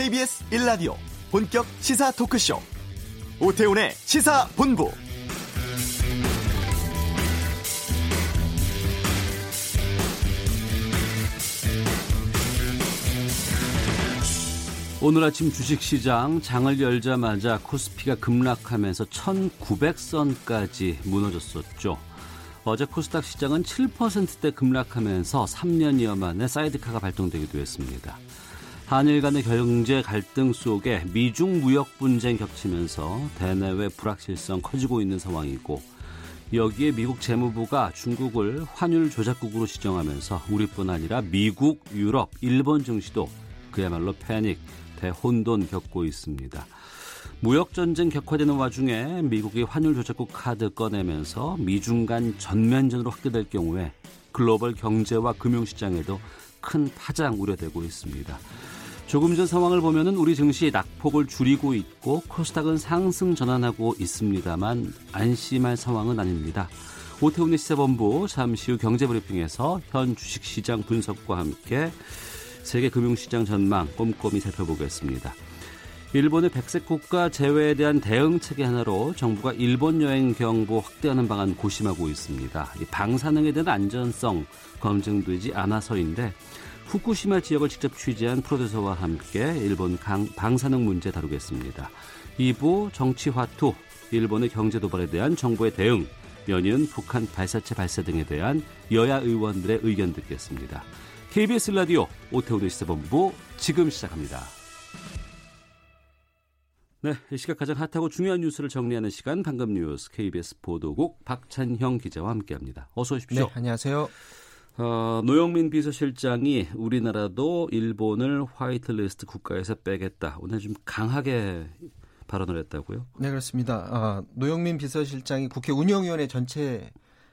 KBS 1라디오 본격 시사 토크쇼 오태훈의 시사본부 오늘 아침 주식시장 장을 열자마자 코스피가 급락하면서 1900선까지 무너졌었죠. 어제 코스닥 시장은 7%대 급락하면서 3년여 만에 사이드카가 발동되기도 했습니다. 한일 간의 경제 갈등 속에 미중 무역 분쟁 겹치면서 대내외 불확실성 커지고 있는 상황이고 여기에 미국 재무부가 중국을 환율 조작국으로 지정하면서 우리뿐 아니라 미국, 유럽, 일본 증시도 그야말로 패닉, 대혼돈 겪고 있습니다. 무역 전쟁 격화되는 와중에 미국이 환율 조작국 카드 꺼내면서 미중 간 전면전으로 확대될 경우에 글로벌 경제와 금융 시장에도 큰 파장 우려되고 있습니다. 조금 전 상황을 보면은 우리 증시 낙폭을 줄이고 있고 코스닥은 상승 전환하고 있습니다만 안심할 상황은 아닙니다. 오태훈의 시사본부 잠시 후 경제브리핑에서 현 주식시장 분석과 함께 세계 금융시장 전망 꼼꼼히 살펴보겠습니다. 일본의 백색 국가 제외에 대한 대응 체계 하나로 정부가 일본 여행 경보 확대하는 방안 고심하고 있습니다. 방사능에 대한 안전성 검증되지 않아서인데 후쿠시마 지역을 직접 취재한 프로듀서와 함께 일본 강, 방사능 문제 다루겠습니다. 2부 정치화투, 일본의 경제 도발에 대한 정부의 대응, 연이은 북한 발사체 발사 등에 대한 여야 의원들의 의견 듣겠습니다. KBS 라디오 오태훈의 시사본부 지금 시작합니다. 네, 이 시각 가장 핫하고 중요한 뉴스를 정리하는 시간 방금 뉴스 KBS 보도국 박찬형 기자와 함께합니다. 어서 오십시오. 네, 안녕하세요. 어, 노영민 비서실장이 우리나라도 일본을 화이트리스트 국가에서 빼겠다. 오늘 좀 강하게 발언을 했다고요? 네, 그렇습니다. 어, 노영민 비서실장이 국회 운영위원회 전체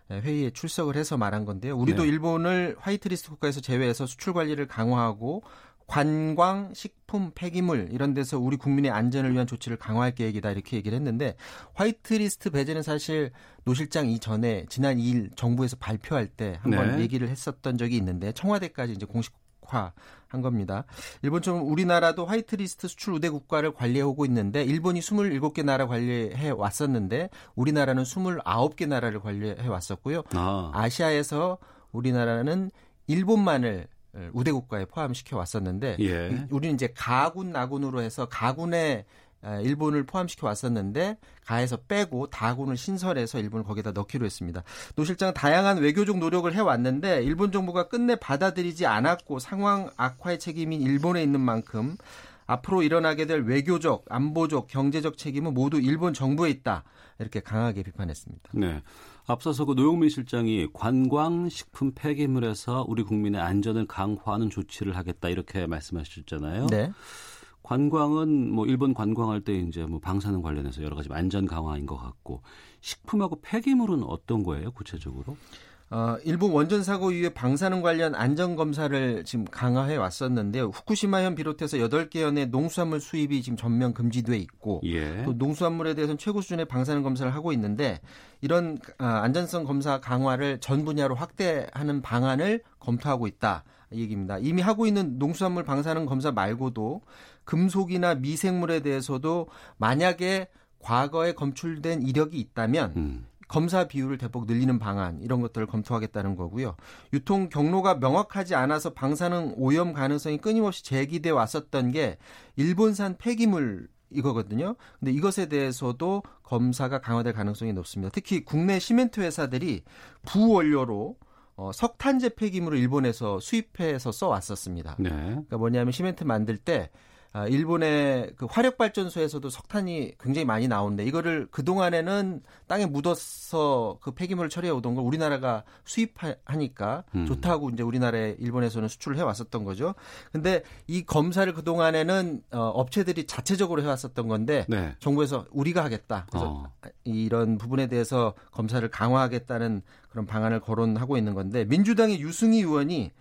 회의에 출석을 해서 말한 건데요. 우리도 네. 일본을 화이트리스트 국가에서 제외해서 수출 관리를 강화하고 관광, 식품, 폐기물 이런 데서 우리 국민의 안전을 위한 조치를 강화할 계획이다 이렇게 얘기를 했는데 화이트리스트 배제는 사실 노 실장 이전에 지난 2일 정부에서 발표할 때 한번 네. 얘기를 했었던 적이 있는데 청와대까지 이제 공식 한 겁니다. 일본처럼 우리나라도 화이트리스트 수출 우대 국가를 관리해 오고 있는데 일본이 27개 나라 관리해 왔었는데 우리나라는 29개 나라를 관리해 왔었고요. 아. 아시아에서 우리나라는 일본만을 우대 국가에 포함시켜 왔었는데 예. 우리는 이제 가군 나군으로 해서 가군에 일본을 포함시켜 왔었는데 가에서 빼고 다군을 신설해서 일본을 거기다 넣기로 했습니다. 노 실장은 다양한 외교적 노력을 해왔는데 일본 정부가 끝내 받아들이지 않았고 상황 악화의 책임이 일본에 있는 만큼 앞으로 일어나게 될 외교적, 안보적, 경제적 책임은 모두 일본 정부에 있다. 이렇게 강하게 비판했습니다. 네. 앞서서 그 노영민 실장이 관광 식품 폐기물에서 우리 국민의 안전을 강화하는 조치를 하겠다 이렇게 말씀하셨잖아요. 네. 관광은 뭐 일본 관광할 때 이제 뭐 방사능 관련해서 여러 가지 안전 강화인 것 같고 식품하고 폐기물은 어떤 거예요 구체적으로? 어, 일본 원전 사고 이후에 방사능 관련 안전 검사를 지금 강화해 왔었는데요. 후쿠시마현 비롯해서 8개 현의 농수산물 수입이 지금 전면 금지돼 있고 예. 또 농수산물에 대해서는 최고 수준의 방사능 검사를 하고 있는데 이런 아, 안전성 검사 강화를 전 분야로 확대하는 방안을 검토하고 있다. 이 얘기입니다. 이미 하고 있는 농수산물 방사능 검사 말고도 금속이나 미생물에 대해서도 만약에 과거에 검출된 이력이 있다면 음. 검사 비율을 대폭 늘리는 방안 이런 것들을 검토하겠다는 거고요. 유통 경로가 명확하지 않아서 방사능 오염 가능성이 끊임없이 제기돼 왔었던 게 일본산 폐기물 이거거든요. 근데 이것에 대해서도 검사가 강화될 가능성이 높습니다. 특히 국내 시멘트 회사들이 부원료로 어, 석탄재 폐기물을 일본에서 수입해서 써 왔었습니다. 네. 그러니까 뭐냐면 시멘트 만들 때 아, 일본의 그 화력 발전소에서도 석탄이 굉장히 많이 나오는데 이거를 그 동안에는 땅에 묻어서 그 폐기물을 처리해 오던 걸 우리나라가 수입하니까 음. 좋다고 이제 우리나라에 일본에서는 수출을 해 왔었던 거죠. 근데 이 검사를 그 동안에는 어, 업체들이 자체적으로 해 왔었던 건데 네. 정부에서 우리가 하겠다. 그래서 어. 이런 부분에 대해서 검사를 강화하겠다는 그런 방안을 거론하고 있는 건데 민주당의 유승희 의원이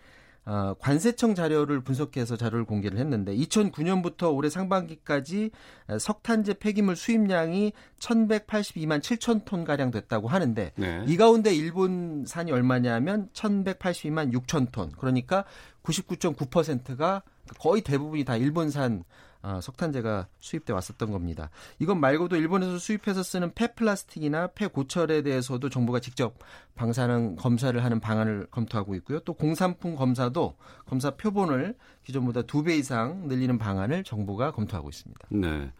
어, 관세청 자료를 분석해서 자료를 공개를 했는데 2009년부터 올해 상반기까지 석탄재 폐기물 수입량이 1,182만 7천 톤 가량 됐다고 하는데 네. 이 가운데 일본산이 얼마냐면 1,182만 6천 톤. 그러니까 99.9%가 거의 대부분이 다 일본산 아, 석탄재가 수입돼 왔었던 겁니다. 이것 말고도 일본에서 수입해서 쓰는 폐플라스틱이나 폐고철에 대해서도 정부가 직접 방사능 검사를 하는 방안을 검토하고 있고요. 또 공산품 검사도 검사 표본을 기존보다 두 배 이상 늘리는 방안을 정부가 검토하고 있습니다. 네.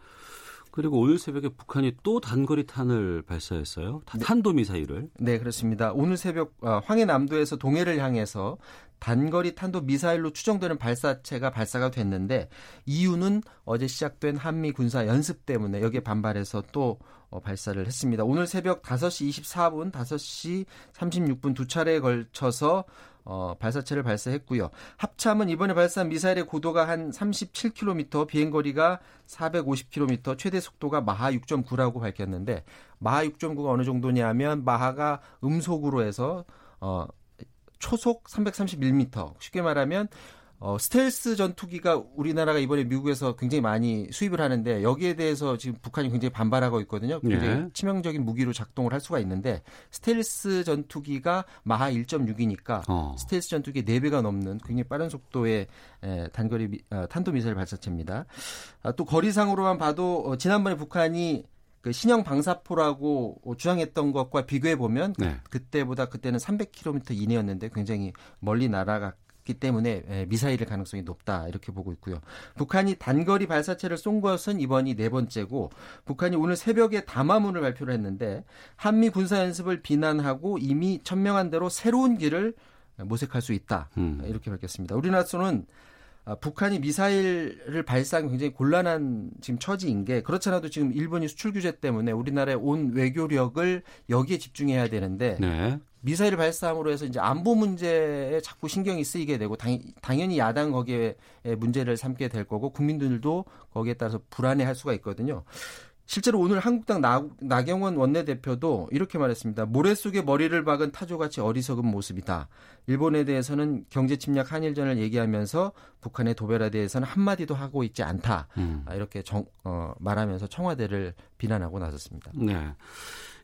그리고 오늘 새벽에 북한이 또 단거리 탄을 발사했어요. 네. 탄도 미사일을. 네, 그렇습니다. 오늘 새벽 아, 황해남도에서 동해를 향해서 단거리 탄도 미사일로 추정되는 발사체가 발사가 됐는데 이유는 어제 시작된 한미 군사 연습 때문에 여기에 반발해서 또 어, 발사를 했습니다. 오늘 새벽 5시 24분, 5시 36분 두 차례에 걸쳐서 어, 발사체를 발사했고요. 합참은 이번에 발사한 미사일의 고도가 한 37km, 비행거리가 450km, 최대 속도가 마하 6.9라고 밝혔는데 마하 6.9가 어느 정도냐면 마하가 음속으로 해서 어, 초속 331m. 쉽게 말하면 어, 스텔스 전투기가 우리나라가 이번에 미국에서 굉장히 많이 수입을 하는데 여기에 대해서 지금 북한이 굉장히 반발하고 있거든요. 굉장히 네. 치명적인 무기로 작동을 할 수가 있는데 스텔스 전투기가 마하 1.6이니까 어. 스텔스 전투기 4배가 넘는 굉장히 빠른 속도의 에, 단거리 미, 어, 탄도미사일 발사체입니다. 아, 또 거리상으로만 봐도 어, 지난번에 북한이 그 신형 방사포라고 주장했던 것과 비교해 보면 네. 그, 때보다 그때는 300km 이내였는데 굉장히 멀리 날아가 기 때문에 미사일일 가능성이 높다 이렇게 보고 있고요. 북한이 단거리 발사체를 쏜 것은 이번이 네 번째고 북한이 오늘 새벽에 담화문을 발표를 했는데 한미 군사 연습을 비난하고 이미 천명한 대로 새로운 길을 모색할 수 있다 음. 이렇게 밝혔습니다. 우리나라에서는 아, 북한이 미사일을 발사하기 굉장히 곤란한 지금 처지인 게 그렇잖아도 지금 일본이 수출 규제 때문에 우리나라의 온 외교력을 여기에 집중해야 되는데 네. 미사일을 발사함으로 해서 이제 안보 문제에 자꾸 신경이 쓰이게 되고 당, 연히 야당 거기에 문제를 삼게 될 거고 국민들도 거기에 따라서 불안해할 수가 있거든요. 실제로 오늘 한국당 나, 나경원 원내대표도 이렇게 말했습니다. 모래 속에 머리를 박은 타조같이 어리석은 모습이다. 일본에 대해서는 경제 침략 한일전을 얘기하면서 북한의 도발에 대해서는 한마디도 하고 있지 않다. 음. 아, 이렇게 정, 어, 말하면서 청와대를 비난하고 나섰습니다. 네.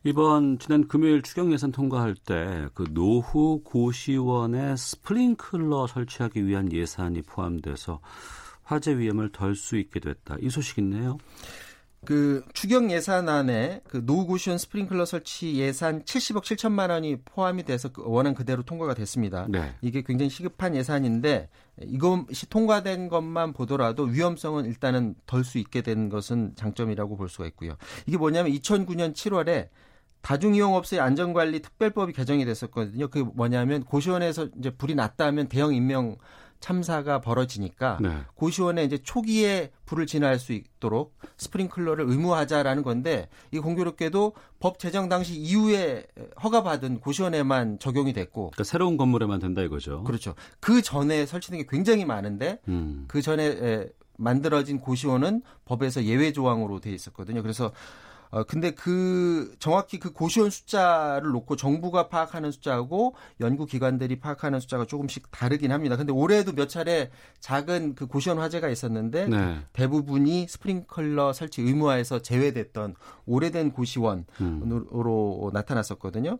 이번 지난 금요일 추경 예산 통과할 때 그 노후 고시원에 스프링클러 설치하기 위한 예산이 포함돼서 화재 위험을 덜 수 있게 됐다. 이 소식 있네요. 그 추경 예산안에 그 노후 고시원 스프링클러 설치 예산 70억 7천만 원이 포함이 돼서 그 원안 그대로 통과가 됐습니다. 네. 이게 굉장히 시급한 예산인데 이것이 통과된 것만 보더라도 위험성은 일단은 덜 수 있게 된 것은 장점이라고 볼 수가 있고요. 이게 뭐냐면 2009년 7월에 다중이용업소의 안전관리 특별법이 개정이 됐었거든요. 그게 뭐냐면 고시원에서 이제 불이 났다면 대형 인명 참사가 벌어지니까 네. 고시원에 이제 초기에 불을 진화할 수 있도록 스프링클러를 의무화하자라는 건데 이 공교롭게도 법 제정 당시 이후에 허가받은 고시원에만 적용이 됐고 그러니까 새로운 건물에만 된다 이거죠. 그렇죠. 그 전에 설치된 게 굉장히 많은데 음. 그 전에 만들어진 고시원은 법에서 예외 조항으로 돼 있었거든요. 그래서 어, 근데 그 정확히 그 고시원 숫자를 놓고 정부가 파악하는 숫자하고 연구기관들이 파악하는 숫자가 조금씩 다르긴 합니다. 근데 올해도 몇 차례 작은 그 고시원 화재가 있었는데 네. 대부분이 스프링클러 설치 의무화에서 제외됐던 오래된 고시원으로 음. 나타났었거든요.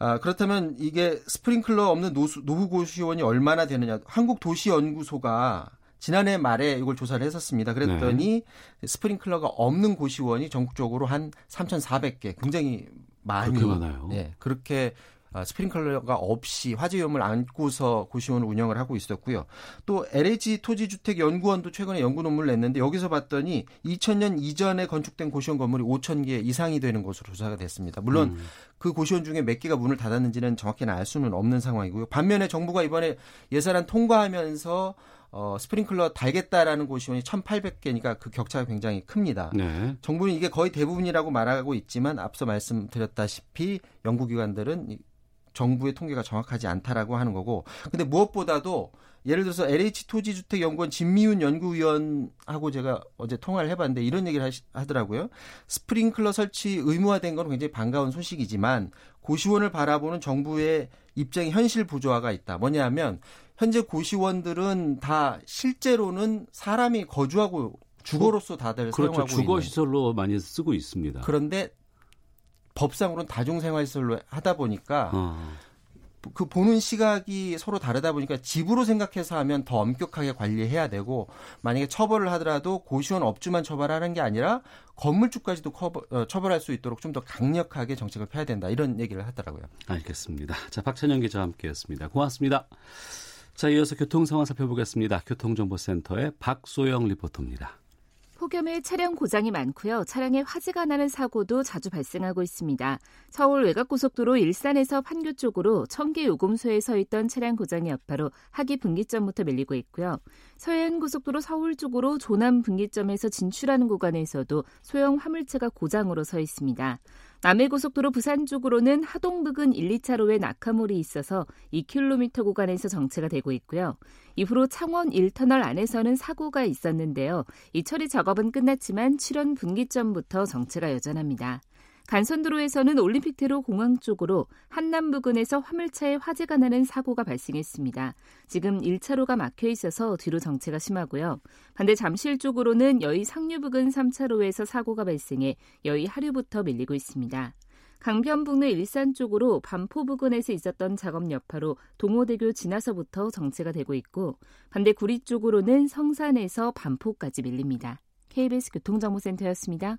아, 그렇다면 이게 스프링클러 없는 노후 고시원이 얼마나 되느냐. 한국도시연구소가 지난해 말에 이걸 조사를 했었습니다. 그랬더니 네. 스프링클러가 없는 고시원이 전국적으로 한 3,400개, 굉장히 많이 그렇게 많아요. 네, 그렇게 아, 스프링클러가 없이 화재 위험을 안고서 고시원을 운영을 하고 있었고요. 또 LH 토지주택 연구원도 최근에 연구 논문을 냈는데 여기서 봤더니 2000년 이전에 건축된 고시원 건물이 5,000개 이상이 되는 것으로 조사가 됐습니다. 물론 음. 그 고시원 중에 몇 개가 문을 닫았는지는 정확히는 알 수는 없는 상황이고요. 반면에 정부가 이번에 예산안 통과하면서 어, 스프링클러 달겠다라는 고시원이 1,800개니까 그 격차가 굉장히 큽니다. 네. 정부는 이게 거의 대부분이라고 말하고 있지만 앞서 말씀드렸다시피 연구기관들은 정부의 통계가 정확하지 않다라고 하는 거고 근데 무엇보다도 예를 들어서 LH 토지주택연구원 진미윤 연구위원하고 제가 어제 통화를 해봤는데 이런 얘기를 하더라고요. 스프링클러 설치 의무화된 건 굉장히 반가운 소식이지만 고시원을 바라보는 정부의 입장이 현실 부조화가 있다. 뭐냐면 현재 고시원들은 다 실제로는 사람이 거주하고 주거로서 다들 그렇죠. 사용하고 주거 시설로 많이 쓰고 있습니다. 그런데 법상으로는 다중생활시설로 하다 보니까 어. 그 보는 시각이 서로 다르다 보니까 집으로 생각해서 하면 더 엄격하게 관리해야 되고 만약에 처벌을 하더라도 고시원 업주만 처벌하는 게 아니라 건물주까지도 커버, 어, 처벌할 수 있도록 좀 더 강력하게 정책을 펴야 된다 이런 얘기를 하더라고요. 알겠습니다. 자 박찬영 기자와 함께했습니다. 고맙습니다. 자 이어서 교통 상황 살펴보겠습니다. 교통정보센터의 박소영 리포터입니다. 폭염에 차량 고장이 많고요. 차량에 화재가 나는 사고도 자주 발생하고 있습니다. 서울 외곽고속도로 일산에서 판교 쪽으로 청계 요금소에 서 있던 차량 고장의 여파로 하기 분기점부터 밀리고 있고요. 서해안고속도로 서울 쪽으로 조남 분기점에서 진출하는 구간에서도 소형 화물차가 고장으로 서 있습니다. 남해고속도로 부산 쪽으로는 하동 부근 1, 2차로에 낙하물이 있어서 2km 구간에서 정체가 되고 있고요. 이후로 창원 1터널 안에서는 사고가 있었는데요. 이 처리 작업은 끝났지만 출연 분기점부터 정체가 여전합니다. 간선도로에서는 올림픽대로 공항 쪽으로 한남 부근에서 화물차에 화재가 나는 사고가 발생했습니다. 지금 1차로가 막혀 있어서 뒤로 정체가 심하고요. 반대 잠실 쪽으로는 여의 상류 부근 3차로에서 사고가 발생해 여의 하류부터 밀리고 있습니다. 강변북로 일산 쪽으로 반포 부근에서 있었던 작업 여파로 동호대교 지나서부터 정체가 되고 있고 반대 구리 쪽으로는 성산에서 반포까지 밀립니다. KBS 교통정보센터였습니다.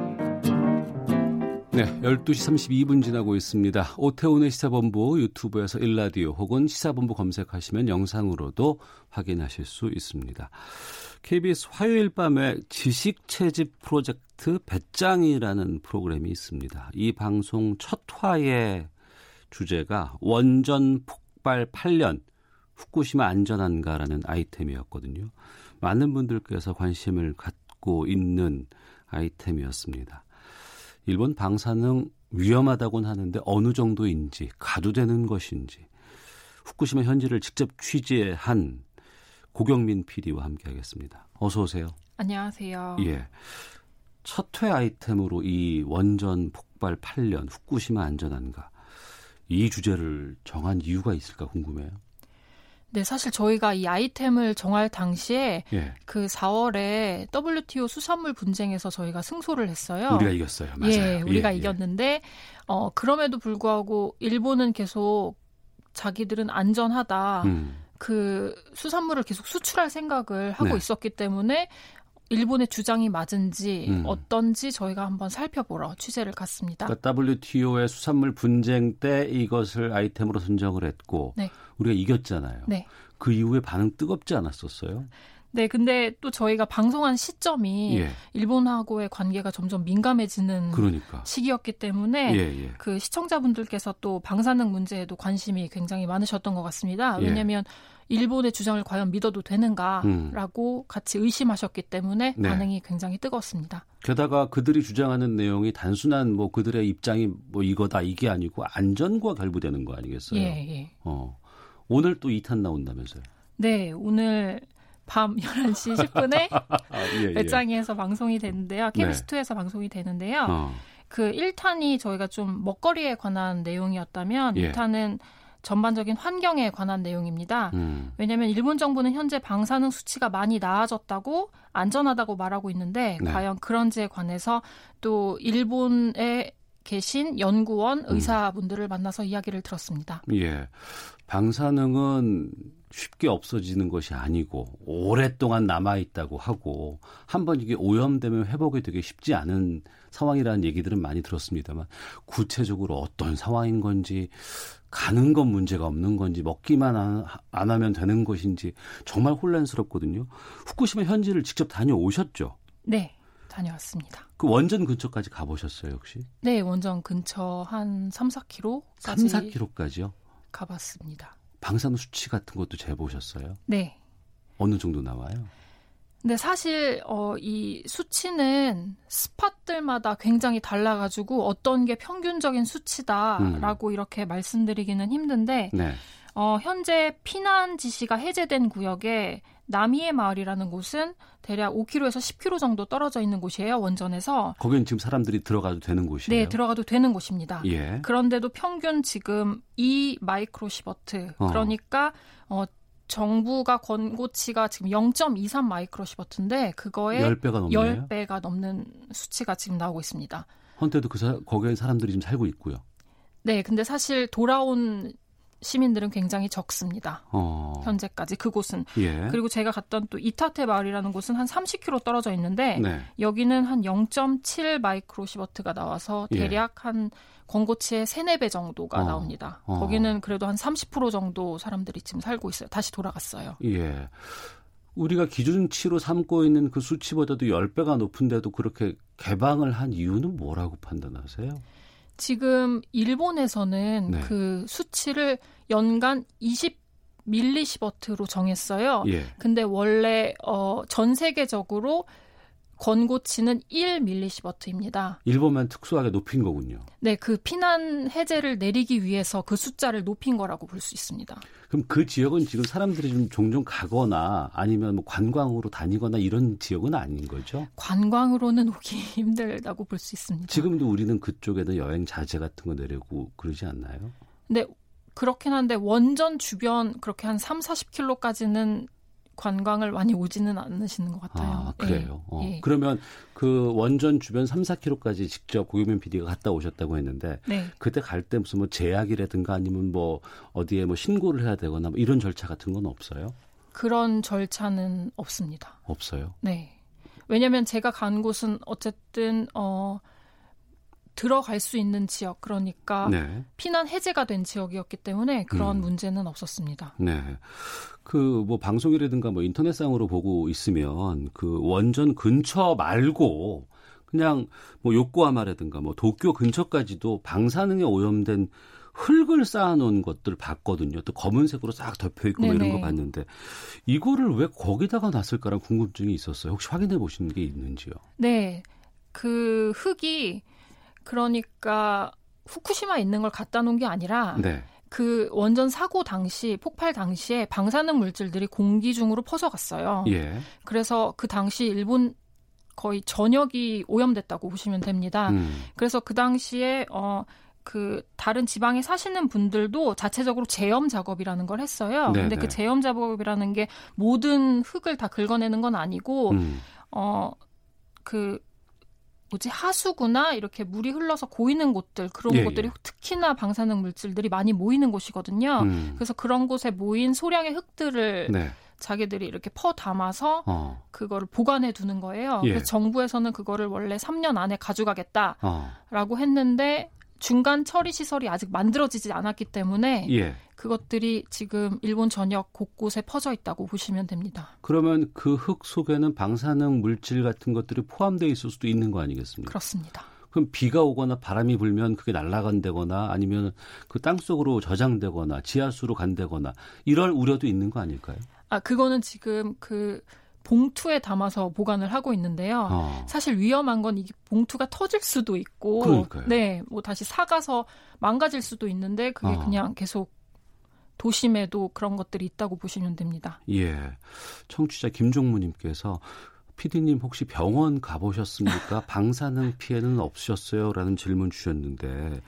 네, 12시 32분 지나고 있습니다. 오태훈의 시사본부 유튜브에서 일라디오 혹은 시사본부 검색하시면 영상으로도 확인하실 수 있습니다. KBS 화요일 밤에 지식 채집 프로젝트 배짱이라는 프로그램이 있습니다. 이 방송 첫 화의 주제가 원전 폭발 8년 후쿠시마 안전한가라는 아이템이었거든요. 많은 분들께서 관심을 갖고 있는 아이템이었습니다. 일본 방사능 위험하다고는 하는데 어느 정도인지 가도 되는 것인지 후쿠시마 현지를 직접 취재한 고경민 PD와 함께하겠습니다. 어서 오세요. 안녕하세요. 예. 첫회 아이템으로 이 원전 폭발 8년 후쿠시마 안전한가 이 주제를 정한 이유가 있을까 궁금해요. 네, 사실 저희가 이 아이템을 정할 당시에 예. 그 4월에 WTO 수산물 분쟁에서 저희가 승소를 했어요. 우리가 이겼어요. 맞아요. 예, 우리가 예, 예. 이겼는데 예. 어 그럼에도 불구하고 일본은 계속 자기들은 안전하다. 음. 그 수산물을 계속 수출할 생각을 하고 네. 있었기 때문에 일본의 주장이 맞은지 음. 어떤지 저희가 한번 살펴보러 취재를 갔습니다. 그러니까 WTO의 수산물 분쟁 때 이것을 아이템으로 선정을 했고 네. 우리가 이겼잖아요. 네. 그 이후에 반응 뜨겁지 않았었어요? 네, 근데 또 저희가 방송한 시점이 예. 일본하고의 관계가 점점 민감해지는 그러니까. 시기였기 때문에 예, 예. 그 시청자분들께서 또 방사능 문제에도 관심이 굉장히 많으셨던 것 같습니다. 예. 왜냐하면 일본의 주장을 과연 믿어도 되는가라고 음. 같이 의심하셨기 때문에 네. 반응이 굉장히 뜨거웠습니다. 게다가 그들이 주장하는 내용이 단순한 뭐 그들의 입장이 뭐 이거다 이게 아니고 안전과 결부되는 거 아니겠어요? 예, 예. 어. 오늘 또 2탄 나온다면서요? 네, 오늘 밤 11시 10분에 아, 예, 예. 배짱이에서 방송이 되는데요. KBS2에서 네. 방송이 되는데요. 어. 그 1탄이 저희가 좀 먹거리에 관한 내용이었다면 예. 2탄은 전반적인 환경에 관한 내용입니다. 음. 왜냐하면 일본 정부는 현재 방사능 수치가 많이 나아졌다고 안전하다고 말하고 있는데 네. 과연 그런지에 관해서 또 일본에 계신 연구원 음. 의사분들을 음. 만나서 이야기를 들었습니다. 예. 방사능은 쉽게 없어지는 것이 아니고 오랫동안 남아 있다고 하고 한번 이게 오염되면 회복이 되게 쉽지 않은 상황이라는 얘기들은 많이 들었습니다만 구체적으로 어떤 상황인 건지 가는 건 문제가 없는 건지 먹기만 안, 안 하면 되는 것인지 정말 혼란스럽거든요. 후쿠시마 현지를 직접 다녀오셨죠? 네. 다녀왔습니다. 그 원전 근처까지 가보셨어요, 혹시? 네, 원전 근처 한 3, 4km? 3, 4km까지요? 가봤습니다. 방사능 수치 같은 것도 재보셨어요? 네. 어느 정도 나와요? 근데 사실 어, 이 수치는 스팟들마다 굉장히 달라가지고 어떤 게 평균적인 수치다라고 음. 이렇게 말씀드리기는 힘든데 네. 어, 현재 피난 지시가 해제된 구역에 남이의 마을이라는 곳은 대략 5km에서 10km 정도 떨어져 있는 곳이에요. 원전에서. 거기는 지금 사람들이 들어가도 되는 곳이에요. 네, 들어가도 되는 곳입니다. 예. 그런데도 평균 지금 2 마이크로시버트. 어. 그러니까 어 정부가 권고치가 지금 0.23 마이크로시버트인데 그거에 10배가 넘네요. 10배가 넘는 수치가 지금 나오고 있습니다. 헌때도 그 사, 거기에 사람들이 지금 살고 있고요. 네, 근데 사실 돌아온 시민들은 굉장히 적습니다. 어. 현재까지 그곳은. 예. 그리고 제가 갔던 또 이타테 마을이라는 곳은 한 30km 떨어져 있는데 네. 여기는 한 0.7 마이크로시버트가 나와서 예. 대략 예. 한 권고치의 3, 4배 정도가 어. 나옵니다. 어. 거기는 그래도 한 30% 정도 사람들이 지금 살고 있어요. 다시 돌아갔어요. 예. 우리가 기준치로 삼고 있는 그 수치보다도 10배가 높은데도 그렇게 개방을 한 이유는 뭐라고 판단하세요? 지금 일본에서는 네. 그 수치를 연간 20 밀리시버트로 정했어요. 예. 근데 원래 어, 전 세계적으로 권고치는 1밀리시버트입니다. 일본만 특수하게 높인 거군요. 네, 그 피난 해제를 내리기 위해서 그 숫자를 높인 거라고 볼 수 있습니다. 그럼 그 지역은 지금 사람들이 좀 종종 가거나 아니면 뭐 관광으로 다니거나 이런 지역은 아닌 거죠? 관광으로는 오기 힘들다고 볼 수 있습니다. 지금도 우리는 그쪽에는 여행 자제 같은 거 내려고 그러지 않나요? 네, 그렇긴 한데 원전 주변 그렇게 한 3, 40킬로까지는 관광을 많이 오지는 않으시는 것 같아요. 아, 그래요. 예. 어. 예. 그러면 그 원전 주변 3, 4km까지 직접 고유민 PD가 갔다 오셨다고 했는데 네. 그때 갈 때 무슨 뭐 제약이라든가 아니면 뭐 어디에 뭐 신고를 해야 되거나 뭐 이런 절차 같은 건 없어요? 그런 절차는 없습니다. 없어요? 네. 왜냐하면 제가 간 곳은 어쨌든 어 들어갈 수 있는 지역 그러니까 네. 피난 해제가 된 지역이었기 때문에 그런 음. 문제는 없었습니다. 네. 그 뭐 방송이라든가 뭐 인터넷상으로 보고 있으면 그 원전 근처 말고 그냥 뭐 요코하마라든가 뭐 도쿄 근처까지도 방사능에 오염된 흙을 쌓아놓은 것들 봤거든요. 또 검은색으로 싹 덮여 있고 뭐 이런 거 봤는데 이거를 왜 거기다가 놨을까라는 궁금증이 있었어요. 혹시 확인해 보신 게 있는지요? 네, 그 흙이 그러니까 후쿠시마 있는 걸 갖다 놓은 게 아니라 네. 그 원전 사고 당시 폭발 당시에 방사능 물질들이 공기 중으로 퍼져갔어요. 예. 그래서 그 당시 일본 거의 전역이 오염됐다고 보시면 됩니다. 음. 그래서 그 당시에 어. 그 다른 지방에 사시는 분들도 자체적으로 제염 작업이라는 걸 했어요. 네네. 근데 그 네. 제염 작업이라는 게 모든 흙을 다 긁어내는 건 아니고 음. 어그 뭐지 하수구나 이렇게 물이 흘러서 고이는 곳들 그런 예, 곳들이 예. 특히나 방사능 물질들이 많이 모이는 곳이거든요. 음. 그래서 그런 곳에 모인 소량의 흙들을 네. 자기들이 이렇게 퍼 담아서 어. 그거를 보관해 두는 거예요. 예. 그래서 정부에서는 그거를 원래 3년 안에 가져가겠다라고 어. 했는데 중간 처리 시설이 아직 만들어지지 않았기 때문에 예. 그것들이 지금 일본 전역 곳곳에 퍼져 있다고 보시면 됩니다. 그러면 그 흙 속에는 방사능 물질 같은 것들이 포함되어 있을 수도 있는 거 아니겠습니까? 그렇습니다. 그럼 비가 오거나 바람이 불면 그게 날아간다거나 아니면 그 땅 속으로 저장되거나 지하수로 간다거나 이럴 우려도 있는 거 아닐까요? 아, 그거는 지금 그 봉투에 담아서 보관을 하고 있는데요. 어. 사실 위험한 건 이게 봉투가 터질 수도 있고, 그러니까요. 네, 뭐 다시 사가서 망가질 수도 있는데 그게 어. 그냥 계속 도심에도 그런 것들이 있다고 보시면 됩니다. 예, 청취자 김종무님께서 피디님 혹시 병원 가보셨습니까? 방사능 피해는 없으셨어요?라는 질문 주셨는데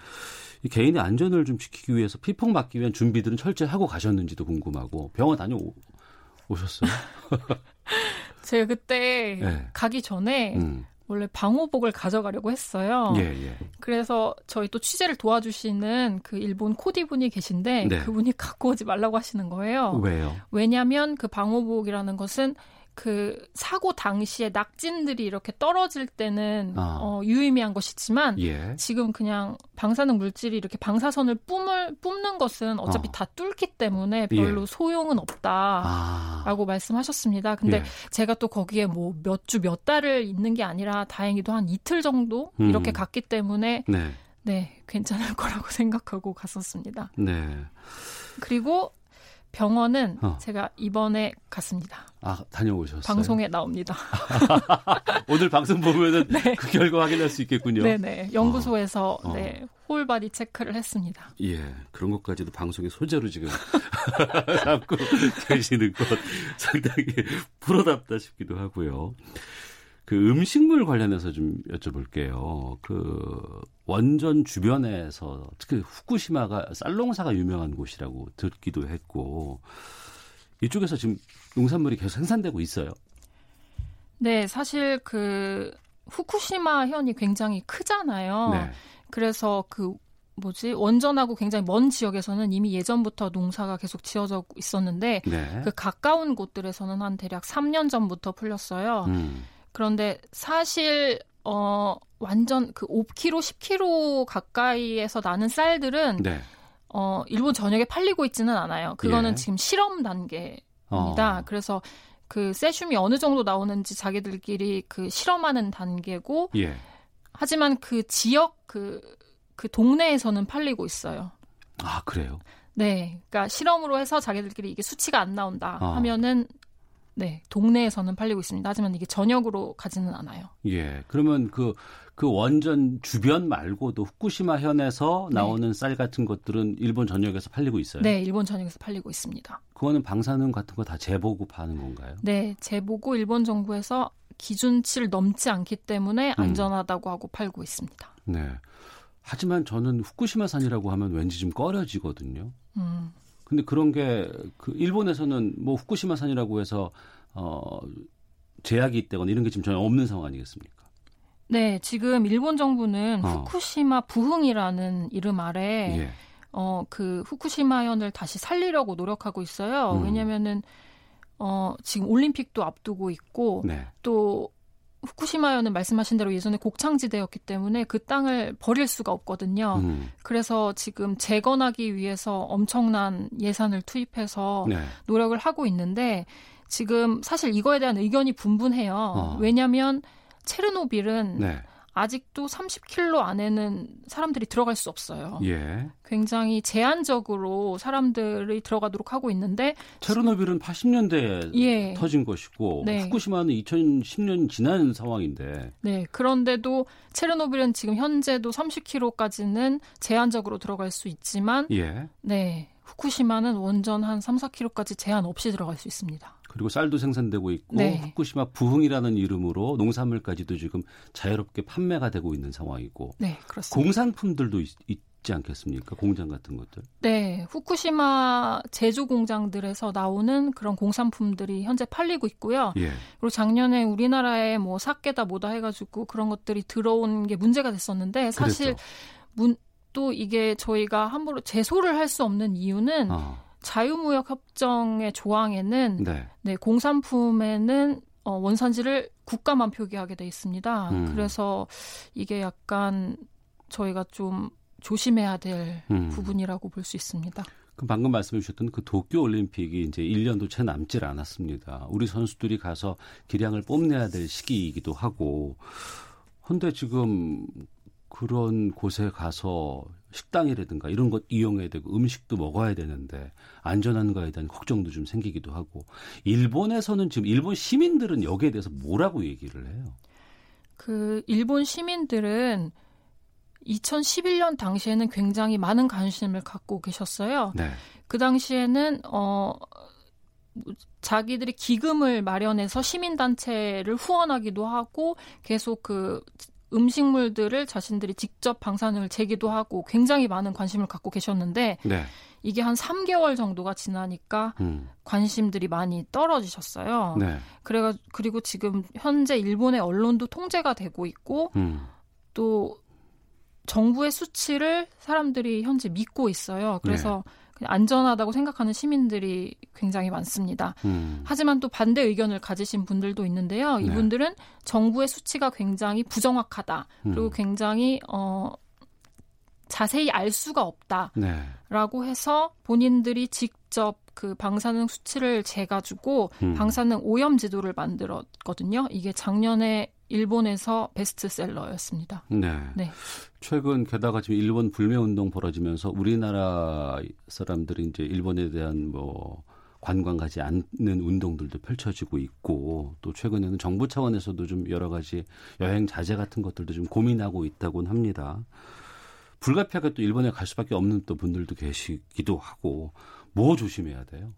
이 개인의 안전을 좀 지키기 위해서 피폭 맞기 위한 준비들은 철저히 하고 가셨는지도 궁금하고 병원 다녀오셨어요? 제가 그때 네. 가기 전에 음. 원래 방호복을 가져가려고 했어요. 예, 예. 그래서 저희 또 취재를 도와주시는 그 일본 코디 분이 계신데 네. 그분이 갖고 오지 말라고 하시는 거예요. 왜요? 왜냐하면 그 방호복이라는 것은 그 사고 당시에 낙진들이 이렇게 떨어질 때는 아. 어, 유의미한 것이지만 예. 지금 그냥 방사능 물질이 이렇게 방사선을 뿜을 뿜는 것은 어차피 어. 다 뚫기 때문에 별로 예. 소용은 없다라고 아. 말씀하셨습니다. 근데 예. 제가 또 거기에 뭐 몇 주몇 달을 있는 게 아니라 다행히도 한 이틀 정도 음. 이렇게 갔기 때문에 네. 네 괜찮을 거라고 생각하고 갔었습니다. 네. 그리고 병원은 어. 제가 이번에 갔습니다. 아, 다녀오셨어요? 방송에 나옵니다. 오늘 방송 보면은 네. 그 결과 확인할 수 있겠군요. 네네. 연구소에서 어. 네, whole body 체크를 했습니다. 예. 그런 것까지도 방송의 소재로 지금 담고 계시는 것 상당히 프로답다 싶기도 하고요. 그 음식물 관련해서 좀 여쭤볼게요. 그 원전 주변에서 특히 후쿠시마가 쌀농사가 유명한 곳이라고 듣기도 했고 이쪽에서 지금 농산물이 계속 생산되고 있어요. 네, 사실 그 후쿠시마 현이 굉장히 크잖아요. 네. 그래서 그 뭐지 원전하고 굉장히 먼 지역에서는 이미 예전부터 농사가 계속 지어져 있었는데 네. 그 가까운 곳들에서는 한 대략 3년 전부터 풀렸어요. 음. 그런데 사실 어 완전 그 5kg, 10kg 가까이에서 나는 쌀들은 네. 어 일본 전역에 팔리고 있지는 않아요. 그거는 예. 지금 실험 단계입니다. 어. 그래서 그 세슘이 어느 정도 나오는지 자기들끼리 그 실험하는 단계고 예. 하지만 그 지역 그그 그 동네에서는 팔리고 있어요. 아 그래요? 네, 그러니까 실험으로 해서 자기들끼리 이게 수치가 안 나온다 어. 하면은 네, 동네에서는 팔리고 있습니다. 하지만 이게 전역으로 가지는 않아요. 예. 그러면 그, 그 원전 주변 말고도 후쿠시마 현에서 네. 나오는 네. 쌀 같은 것들은 일본 전역에서 팔리고 있어요? 네, 일본 전역에서 팔리고 있습니다. 그거는 방사능 같은 거 다 재보고 파는 건가요? 네, 재보고 일본 정부에서 기준치를 넘지 않기 때문에 음. 안전하다고 음. 하고 팔고 있습니다. 네. 하지만 저는 후쿠시마산이라고 하면 왠지 좀 꺼려지거든요. 음. 근데 그런 게 그 일본에서는 뭐 후쿠시마 산이라고 해서 어 제약이 있다거나 이런 게 지금 전혀 없는 상황 아니겠습니까? 네, 지금 일본 정부는 어. 후쿠시마 부흥이라는 이름 아래 예. 어그 후쿠시마현을 다시 살리려고 노력하고 있어요. 음. 왜냐면은 어 지금 올림픽도 앞두고 있고 네. 또 후쿠시마현은 말씀하신 대로 예전에 곡창지대였기 때문에 그 땅을 버릴 수가 없거든요. 음. 그래서 지금 재건하기 위해서 엄청난 예산을 투입해서 네. 노력을 하고 있는데 지금 사실 이거에 대한 의견이 분분해요. 어. 왜냐하면 체르노빌은 네. 아직도 30킬로 안에는 사람들이 들어갈 수 없어요. 예. 굉장히 제한적으로 사람들이 들어가도록 하고 있는데 체르노빌은 80년대에 예. 터진 것이고 네. 후쿠시마는 2010년 지난 상황인데. 네. 그런데도 체르노빌은 지금 현재도 30킬로까지는 제한적으로 들어갈 수 있지만 예. 네. 후쿠시마는 원전 한 3, 4킬로까지 제한 없이 들어갈 수 있습니다. 그리고 쌀도 생산되고 있고 네. 후쿠시마 부흥이라는 이름으로 농산물까지도 지금 자유롭게 판매가 되고 있는 상황이고 네, 그렇습니다. 공산품들도 있, 있지 않겠습니까? 공장 같은 것들. 네, 후쿠시마 제조 공장들에서 나오는 그런 공산품들이 현재 팔리고 있고요. 예. 그리고 작년에 우리나라에 뭐 사케다 뭐다 해가지고 그런 것들이 들어온 게 문제가 됐었는데 사실 문, 또 이게 저희가 함부로 제소를 할 수 없는 이유는 어. 자유무역 협정의 조항에는 네, 네 공산품에는 어, 원산지를 국가만 표기하게 돼 있습니다. 음. 그래서 이게 약간 저희가 좀 조심해야 될 음. 부분이라고 볼 수 있습니다. 그 방금 말씀해 주셨던 그 도쿄 올림픽이 이제 1년도 채 남질 않았습니다. 우리 선수들이 가서 기량을 뽐내야 될 시기이기도 하고. 근데 지금 그런 곳에 가서 식당이라든가 이런 것 이용해야 되고 음식도 먹어야 되는데 안전한가에 대한 걱정도 좀 생기기도 하고 일본에서는 지금 일본 시민들은 여기에 대해서 뭐라고 얘기를 해요? 그 일본 시민들은 2011년 당시에는 굉장히 많은 관심을 갖고 계셨어요. 네. 그 당시에는 어 자기들이 기금을 마련해서 시민단체를 후원하기도 하고 계속 그 음식물들을 자신들이 직접 방사능을 재기도 하고 굉장히 많은 관심을 갖고 계셨는데 네. 이게 한 3개월 정도가 지나니까 음. 관심들이 많이 떨어지셨어요. 네. 그래가 그리고 지금 현재 일본의 언론도 통제가 되고 있고 음. 또 정부의 수치를 사람들이 현재 믿고 있어요. 그래서 네. 안전하다고 생각하는 시민들이 굉장히 많습니다. 음. 하지만 또 반대 의견을 가지신 분들도 있는데요. 네. 이분들은 네. 정부의 수치가 굉장히 부정확하다. 그리고 음. 굉장히 어 자세히 알 수가 없다라고 네. 해서 본인들이 직접 그 방사능 수치를 재가지고 음. 방사능 오염 지도를 만들었거든요. 이게 작년에 일본에서 베스트셀러였습니다. 네. 네. 최근 게다가 지금 일본 불매 운동 벌어지면서 우리나라 사람들이 이제 일본에 대한 뭐 관광 가지 않는 운동들도 펼쳐지고 있고 또 최근에는 정부 차원에서도 좀 여러 가지 여행 자제 같은 것들도 좀 고민하고 있다고 합니다. 불가피하게 또 일본에 갈 수밖에 없는 또 분들도 계시기도 하고 뭐 조심해야 돼요?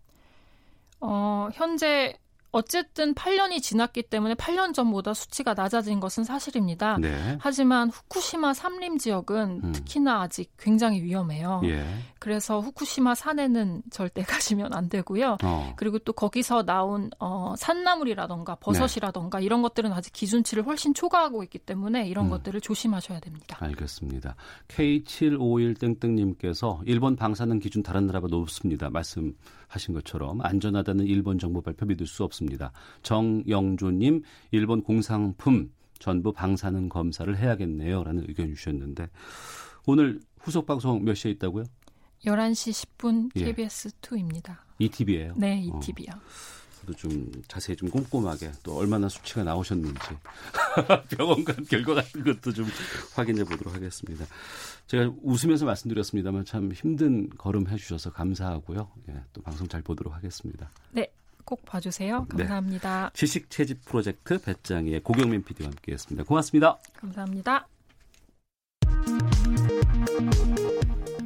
어, 현재 어쨌든 8년이 지났기 때문에 8년 전보다 수치가 낮아진 것은 사실입니다. 네. 하지만 후쿠시마 삼림 지역은 음. 특히나 아직 굉장히 위험해요. 예. 그래서 후쿠시마 산에는 절대 가시면 안 되고요. 어. 그리고 또 거기서 나온 어, 산나물이라던가 버섯이라던가 네. 이런 것들은 아직 기준치를 훨씬 초과하고 있기 때문에 이런 음. 것들을 조심하셔야 됩니다. 알겠습니다. K751땡땡님께서 일본 방사능 기준 다른 나라보다 높습니다. 말씀하신 것처럼 안전하다는 일본 정보 발표 믿을 수 없습니다. 있습니다. 정영조님, 일본 공상품 전부 방사능 검사를 해야겠네요. 라는 의견 주셨는데, 오늘 후속 방송 몇 시에 있다고요? 11시 10분 KBS2입니다. ETV예요? 네, ETV요. 어. 좀 자세히 좀 꼼꼼하게 또 얼마나 수치가 나오셨는지 병원 간 결과 같은 것도 좀 확인해 보도록 하겠습니다. 제가 웃으면서 말씀드렸습니다만 참 힘든 걸음 해주셔서 감사하고요. 예, 또 방송 잘 보도록 하겠습니다. 네, 꼭 봐주세요. 네. 감사합니다. 네. 지식 채집 프로젝트 배짱이의 고경민 PD와 함께했습니다. 고맙습니다. 감사합니다.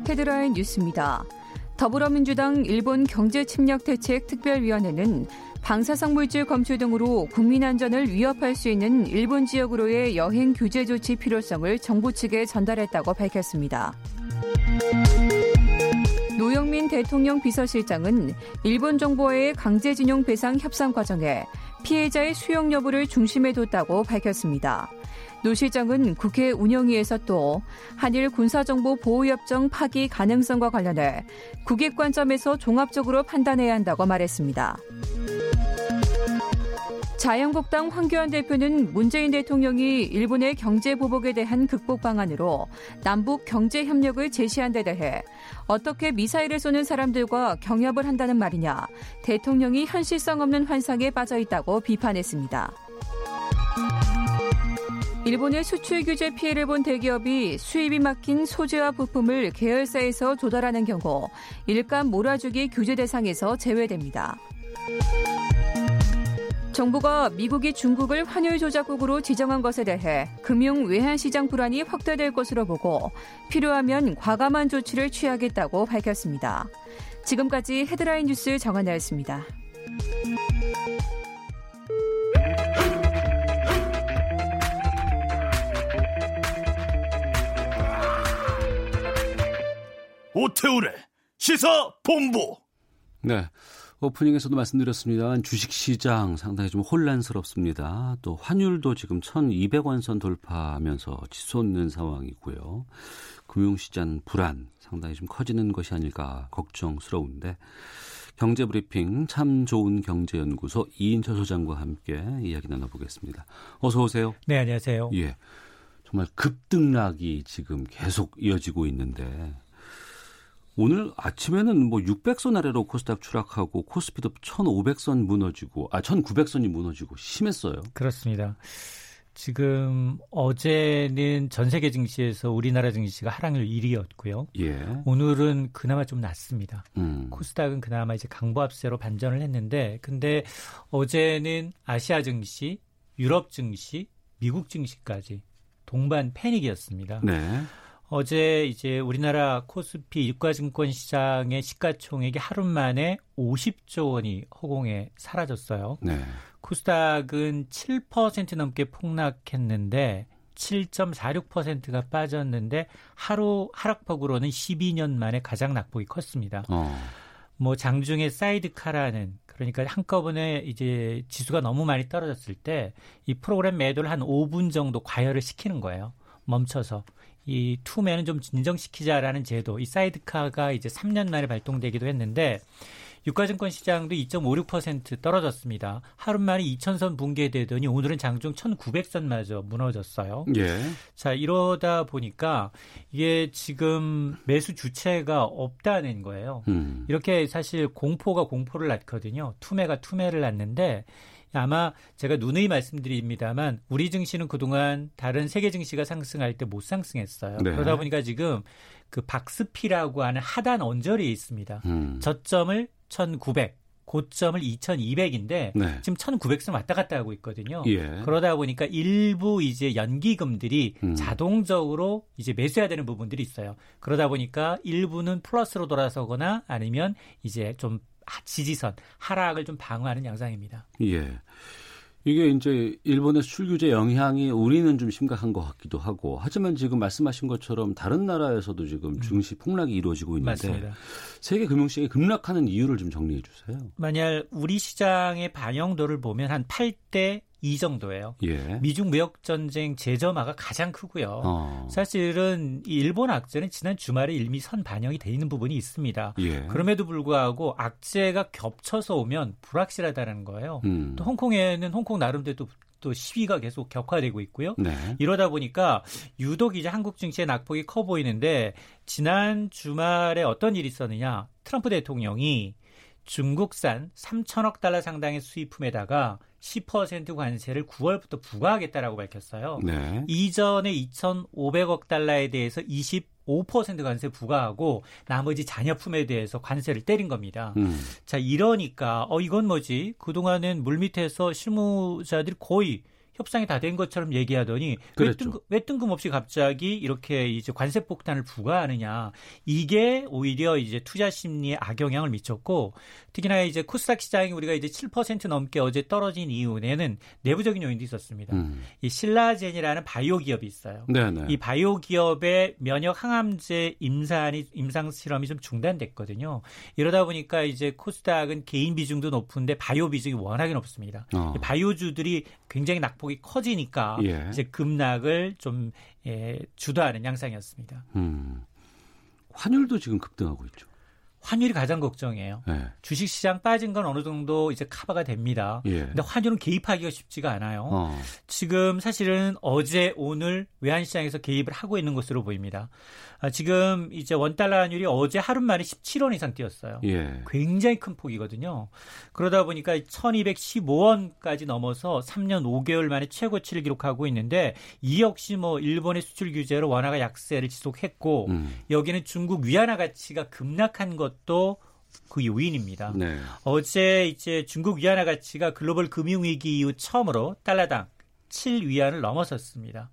헤드라인 뉴스입니다. 더불어민주당 일본 경제침략대책특별위원회는 방사성 물질 검출 등으로 국민 안전을 위협할 수 있는 일본 지역으로의 여행 규제 조치 필요성을 정부 측에 전달했다고 밝혔습니다. 대통령 비서실장은 일본 정부와의 강제징용 배상 협상 과정에 피해자의 수용 여부를 중심에 뒀다고 밝혔습니다. 노 실장은 국회 운영위에서 또 한일 군사정보 보호협정 파기 가능성과 관련해 국익 관점에서 종합적으로 판단해야 한다고 말했습니다. 자유한국당 황교안 대표는 문재인 대통령이 일본의 경제 보복에 대한 극복 방안으로 남북 경제 협력을 제시한 데 대해 어떻게 미사일을 쏘는 사람들과 경협을 한다는 말이냐 대통령이 현실성 없는 환상에 빠져 있다고 비판했습니다. 일본의 수출 규제 피해를 본 대기업이 수입이 막힌 소재와 부품을 계열사에서 조달하는 경우 일감 몰아주기 규제 대상에서 제외됩니다. 정부가 미국이 중국을 환율 조작국으로 지정한 것에 대해 금융 외환시장 불안이 확대될 것으로 보고 필요하면 과감한 조치를 취하겠다고 밝혔습니다. 지금까지 헤드라인 뉴스 정한나였습니다. 오태우래 시사 본부. 네. 오프닝에서도 말씀드렸습니다만 주식시장 상당히 좀 혼란스럽습니다. 또 환율도 지금 1200원 선 돌파하면서 치솟는 상황이고요. 금융시장 불안 상당히 좀 커지는 것이 아닐까 걱정스러운데 경제브리핑 참 좋은 경제연구소 이인철 소장과 함께 이야기 나눠보겠습니다. 어서 오세요. 네, 안녕하세요. 예. 정말 급등락이 지금 계속 이어지고 있는데 오늘 아침에는 뭐 600선 아래로 코스닥 추락하고 코스피도 1,500선 무너지고 아 1,900선이 무너지고 심했어요. 그렇습니다. 지금 어제는 전 세계 증시에서 우리나라 증시가 하락률 1위였고요. 예. 오늘은 그나마 좀 낮습니다. 음. 코스닥은 그나마 이제 강보합세로 반전을 했는데 근데 어제는 아시아 증시, 유럽 증시, 미국 증시까지 동반 패닉이었습니다. 네. 어제 이제 우리나라 코스피 유가증권 시장의 시가총액이 하루 만에 50조 원이 허공에 사라졌어요. 네. 코스닥은 7% 넘게 폭락했는데 7.46%가 빠졌는데 하루 하락폭으로는 12년 만에 가장 낙폭이 컸습니다. 어. 뭐 장중에 사이드카라는 그러니까 한꺼번에 이제 지수가 너무 많이 떨어졌을 때 이 프로그램 매도를 한 5분 정도 과열을 식히는 거예요. 멈춰서. 이 투매는 좀 진정시키자라는 제도, 이 사이드카가 이제 3년 만에 발동되기도 했는데 유가증권 시장도 2.56% 떨어졌습니다. 하루 만에 2,000선 붕괴되더니 오늘은 장중 1,900선마저 무너졌어요. 예. 자, 이러다 보니까 이게 지금 매수 주체가 없다는 거예요. 음. 이렇게 사실 공포가 공포를 낳거든요. 투매가 투매를 낳는데 아마 제가 누누이 말씀드립니다만 우리 증시는 그동안 다른 세계 증시가 상승할 때 못 상승했어요. 네. 그러다 보니까 지금 그 박스피라고 하는 하단 언저리에 있습니다. 음. 저점을 1900, 고점을 2200인데 네. 지금 1900선 왔다 갔다 하고 있거든요. 예. 그러다 보니까 일부 이제 연기금들이 음. 자동적으로 이제 매수해야 되는 부분들이 있어요. 그러다 보니까 일부는 플러스로 돌아서거나 아니면 이제 좀 지지선 하락을 좀 방어하는 양상입니다. 예. 이게 이제 일본의 수출 규제 영향이 우리는 좀 심각한 것 같기도 하고 하지만 지금 말씀하신 것처럼 다른 나라에서도 지금 음. 증시 폭락이 이루어지고 있는데 맞습니다. 세계 금융시장이 급락하는 이유를 좀 정리해 주세요. 만약 우리 시장의 반영도를 보면 한 8대 이 정도예요. 예. 미중 무역 전쟁 재점화가 가장 크고요. 어. 사실은 일본 악재는 지난 주말에 이미 선 반영이 돼 있는 부분이 있습니다. 예. 그럼에도 불구하고 악재가 겹쳐서 오면 불확실하다는 거예요. 음. 또 홍콩에는 홍콩 나름대로 또 시위가 계속 격화되고 있고요. 네. 이러다 보니까 유독 이제 한국 증시의 낙폭이 커 보이는데 지난 주말에 어떤 일이 있었느냐? 트럼프 대통령이 중국산 3천억 달러 상당의 수입품에다가 10% 관세를 9월부터 부과하겠다라고 밝혔어요. 네. 이전에 2,500억 달러에 대해서 25% 관세 부과하고 나머지 잔여품에 대해서 관세를 때린 겁니다. 음. 자, 이러니까 어 이건 뭐지? 그동안은 물밑에서 실무자들이 거의 협상이 다 된 것처럼 얘기하더니 왜, 뜬금, 왜 뜬금 없이 갑자기 이렇게 이제 관세 폭탄을 부과하느냐 이게 오히려 이제 투자 심리에 악영향을 미쳤고 특히나 이제 코스닥 시장이 우리가 이제 7% 넘게 어제 떨어진 이유에는 내부적인 요인도 있었습니다. 음. 이 신라젠이라는 바이오 기업이 있어요. 네네. 이 바이오 기업의 면역 항암제 임산이 임상 실험이 좀 중단됐거든요. 이러다 보니까 이제 코스닥은 개인 비중도 높은데 바이오 비중이 워낙에 높습니다. 어. 바이오주들이 굉장히 낙폭 이 커지니까 예. 이제 급락을 좀 예, 주도하는 양상이었습니다. 음. 환율도 지금 급등하고 있죠. 환율이 가장 걱정이에요. 네. 주식 시장 빠진 건 어느 정도 이제 커버가 됩니다. 예. 근데 환율은 개입하기가 쉽지가 않아요. 어. 지금 사실은 어제 오늘 외환 시장에서 개입을 하고 있는 것으로 보입니다. 아, 지금 이제 원 달러 환율이 어제 하루 만에 17원 이상 뛰었어요. 예. 굉장히 큰 폭이거든요. 그러다 보니까 1215원까지 넘어서 3년 5개월 만에 최고치를 기록하고 있는데 이 역시 뭐 일본의 수출 규제로 원화가 약세를 지속했고 음. 여기는 중국 위안화 가치가 급락한 것도 그 요인입니다. 네. 어제 이제 중국 위안화 가치가 글로벌 금융 위기 이후 처음으로 달러당 7위안을 넘어섰습니다.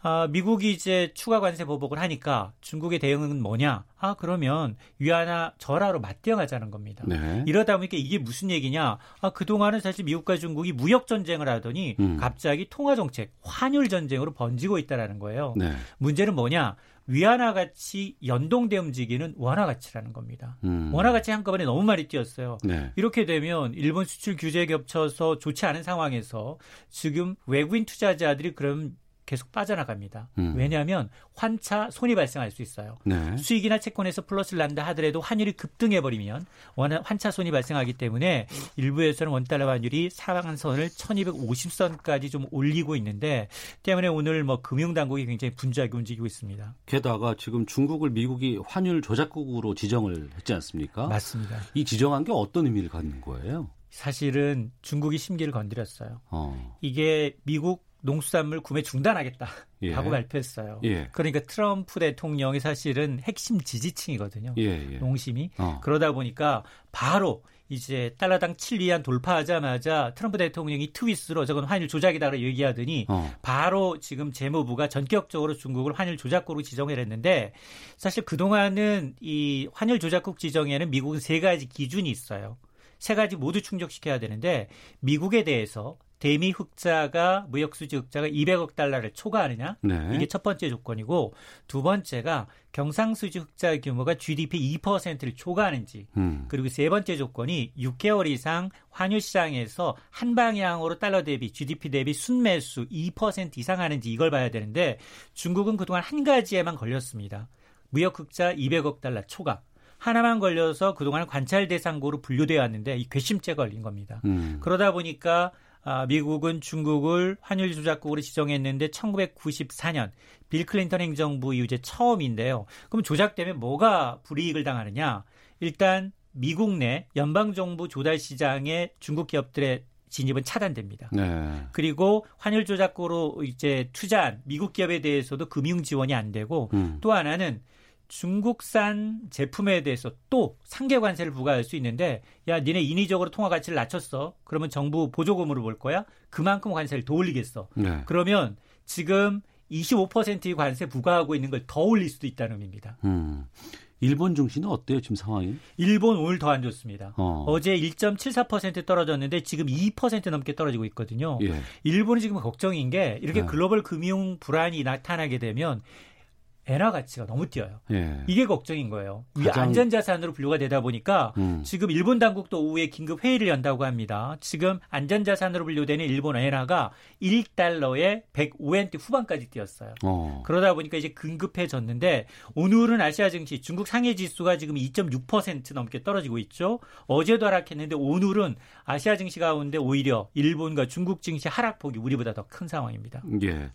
아, 미국이 이제 추가 관세 보복을 하니까 중국의 대응은 뭐냐? 아, 그러면 위안화 절하로 맞대응하자는 겁니다. 네. 이러다 보니까 이게 무슨 얘기냐? 아, 그동안은 사실 미국과 중국이 무역 전쟁을 하더니 음. 갑자기 통화 정책, 환율 전쟁으로 번지고 있다라는 거예요. 네. 문제는 뭐냐? 위안화 가치 연동돼 움직이는 원화 가치라는 겁니다. 음. 원화 가치 한꺼번에 너무 많이 뛰었어요. 네. 이렇게 되면 일본 수출 규제 겹쳐서 좋지 않은 상황에서 지금 외국인 투자자들이 그럼 계속 빠져나갑니다. 음. 왜냐하면 환차 손이 발생할 수 있어요. 네. 수익이나 채권에서 플러스를 난다 하더라도 환율이 급등해 버리면 환차 손이 발생하기 때문에 일부에서는 원달러 환율이 상한선을 1250선까지 좀 올리고 있는데 때문에 오늘 뭐 금융 당국이 굉장히 분주하게 움직이고 있습니다. 게다가 지금 중국을 미국이 환율 조작국으로 지정을 했지 않습니까? 맞습니다. 이 지정한 게 어떤 의미를 갖는 거예요? 사실은 중국이 심기를 건드렸어요. 어. 이게 미국 농수산물 구매 중단하겠다. 예. 라고 발표했어요. 예. 그러니까 트럼프 대통령이 사실은 핵심 지지층이거든요. 예, 예. 농심이. 어. 그러다 보니까 바로 이제 달러당 7위안 돌파하자마자 트럼프 대통령이 트윗으로 저건 환율 조작이다라고 얘기하더니 어. 바로 지금 재무부가 전격적으로 중국을 환율 조작국으로 지정을 했는데 사실 그동안은 이 환율 조작국 지정에는 미국은 세 가지 기준이 있어요. 세 가지 모두 충족시켜야 되는데 미국에 대해서 대미 흑자가 무역 수지 흑자가 200억 달러를 초과하느냐 네. 이게 첫 번째 조건이고 두 번째가 경상 수지 흑자 규모가 GDP 2%를 초과하는지 음. 그리고 세 번째 조건이 6개월 이상 환율 시장에서 한 방향으로 달러 대비 GDP 대비 순매수 2% 이상 하는지 이걸 봐야 되는데 중국은 그동안 한 가지에만 걸렸습니다. 무역 흑자 200억 달러 초과 하나만 걸려서 그동안 관찰 대상고로 분류되어 왔는데 이 괘씸죄 걸린 겁니다. 음. 그러다 보니까 아, 미국은 중국을 환율 조작국으로 지정했는데 1994년 빌 클린턴 행정부 이후제 처음인데요. 그럼 조작되면 뭐가 불이익을 당하느냐? 일단 미국 내 연방 정부 조달 시장에 중국 기업들의 진입은 차단됩니다. 네. 그리고 환율 조작으로 이제 투자한 미국 기업에 대해서도 금융 지원이 안 되고 음. 또 하나는 중국산 제품에 대해서 또 상계 관세를 부과할 수 있는데 야 니네 인위적으로 통화 가치를 낮췄어 그러면 정부 보조금으로 볼 거야 그만큼 관세를 더 올리겠어 네. 그러면 지금 25%의 관세 부과하고 있는 걸 더 올릴 수도 있다는 의미입니다. 음. 일본 증시는 어때요 지금 상황이? 일본 오늘 더 안 좋습니다. 어. 제 1.74% 떨어졌는데 지금 2% 넘게 떨어지고 있거든요. 예. 일본이 지금 걱정인 게 이렇게 네. 글로벌 금융 불안이 나타나게 되면 엔화 가치가 너무 뛰어요. 예. 이게 걱정인 거예요. 가장... 안전자산으로 분류가 되다 보니까 음. 지금 일본 당국도 오후에 긴급 회의를 연다고 합니다. 지금 안전자산으로 분류되는 일본 엔화가 1달러에 105엔트 후반까지 뛰었어요. 어. 그러다 보니까 이제 급급해졌는데 오늘은 아시아 증시 중국 상해 지수가 지금 2.6% 넘게 떨어지고 있죠. 어제도 하락했는데 오늘은 아시아 증시 가운데 오히려 일본과 중국 증시 하락폭이 우리보다 더 큰 상황입니다. 예.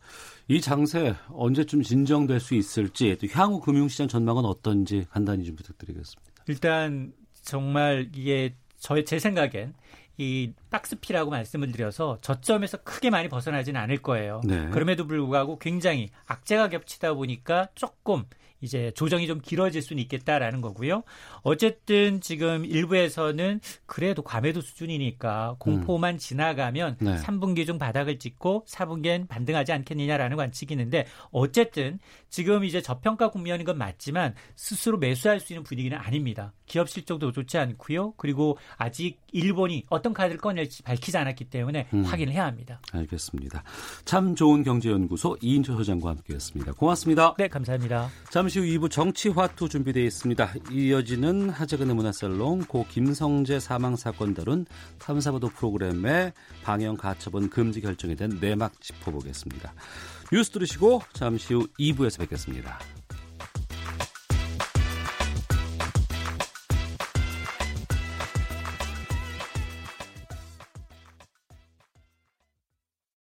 이 장세 언제쯤 진정될 수 있을지 또 향후 금융시장 전망은 어떤지 간단히 좀 부탁드리겠습니다. 일단 정말 이게 저의 제 생각엔 이 박스피라고 말씀을 드려서 저점에서 크게 많이 벗어나지는 않을 거예요. 네. 그럼에도 불구하고 굉장히 악재가 겹치다 보니까 조금 이제 조정이 좀 길어질 수는 있겠다라는 거고요. 어쨌든 지금 일부에서는 그래도 과매도 수준이니까 공포만 음. 지나가면 네. 3분기 중 바닥을 찍고 4분기엔 반등하지 않겠느냐라는 관측이 있는데 어쨌든 지금 이제 저평가 국면인 건 맞지만 스스로 매수할 수 있는 분위기는 아닙니다. 기업 실적도 좋지 않고요. 그리고 아직 일본이 어떤 카드를 꺼낼지 밝히지 않았기 때문에 음. 확인을 해야 합니다. 알겠습니다. 참 좋은 경제연구소 이인철 소장과 함께했습니다. 고맙습니다. 네, 감사합니다. 잠시 후 2부 정치화투 준비되어 있습니다. 이어지는 하재근의 문화살롱 고 김성재 사망 사건 다룬 탐사보도 프로그램의 방영 가처분 금지 결정이 된 내막 짚어보겠습니다. 뉴스 들으시고 잠시 후 2부에서 뵙겠습니다.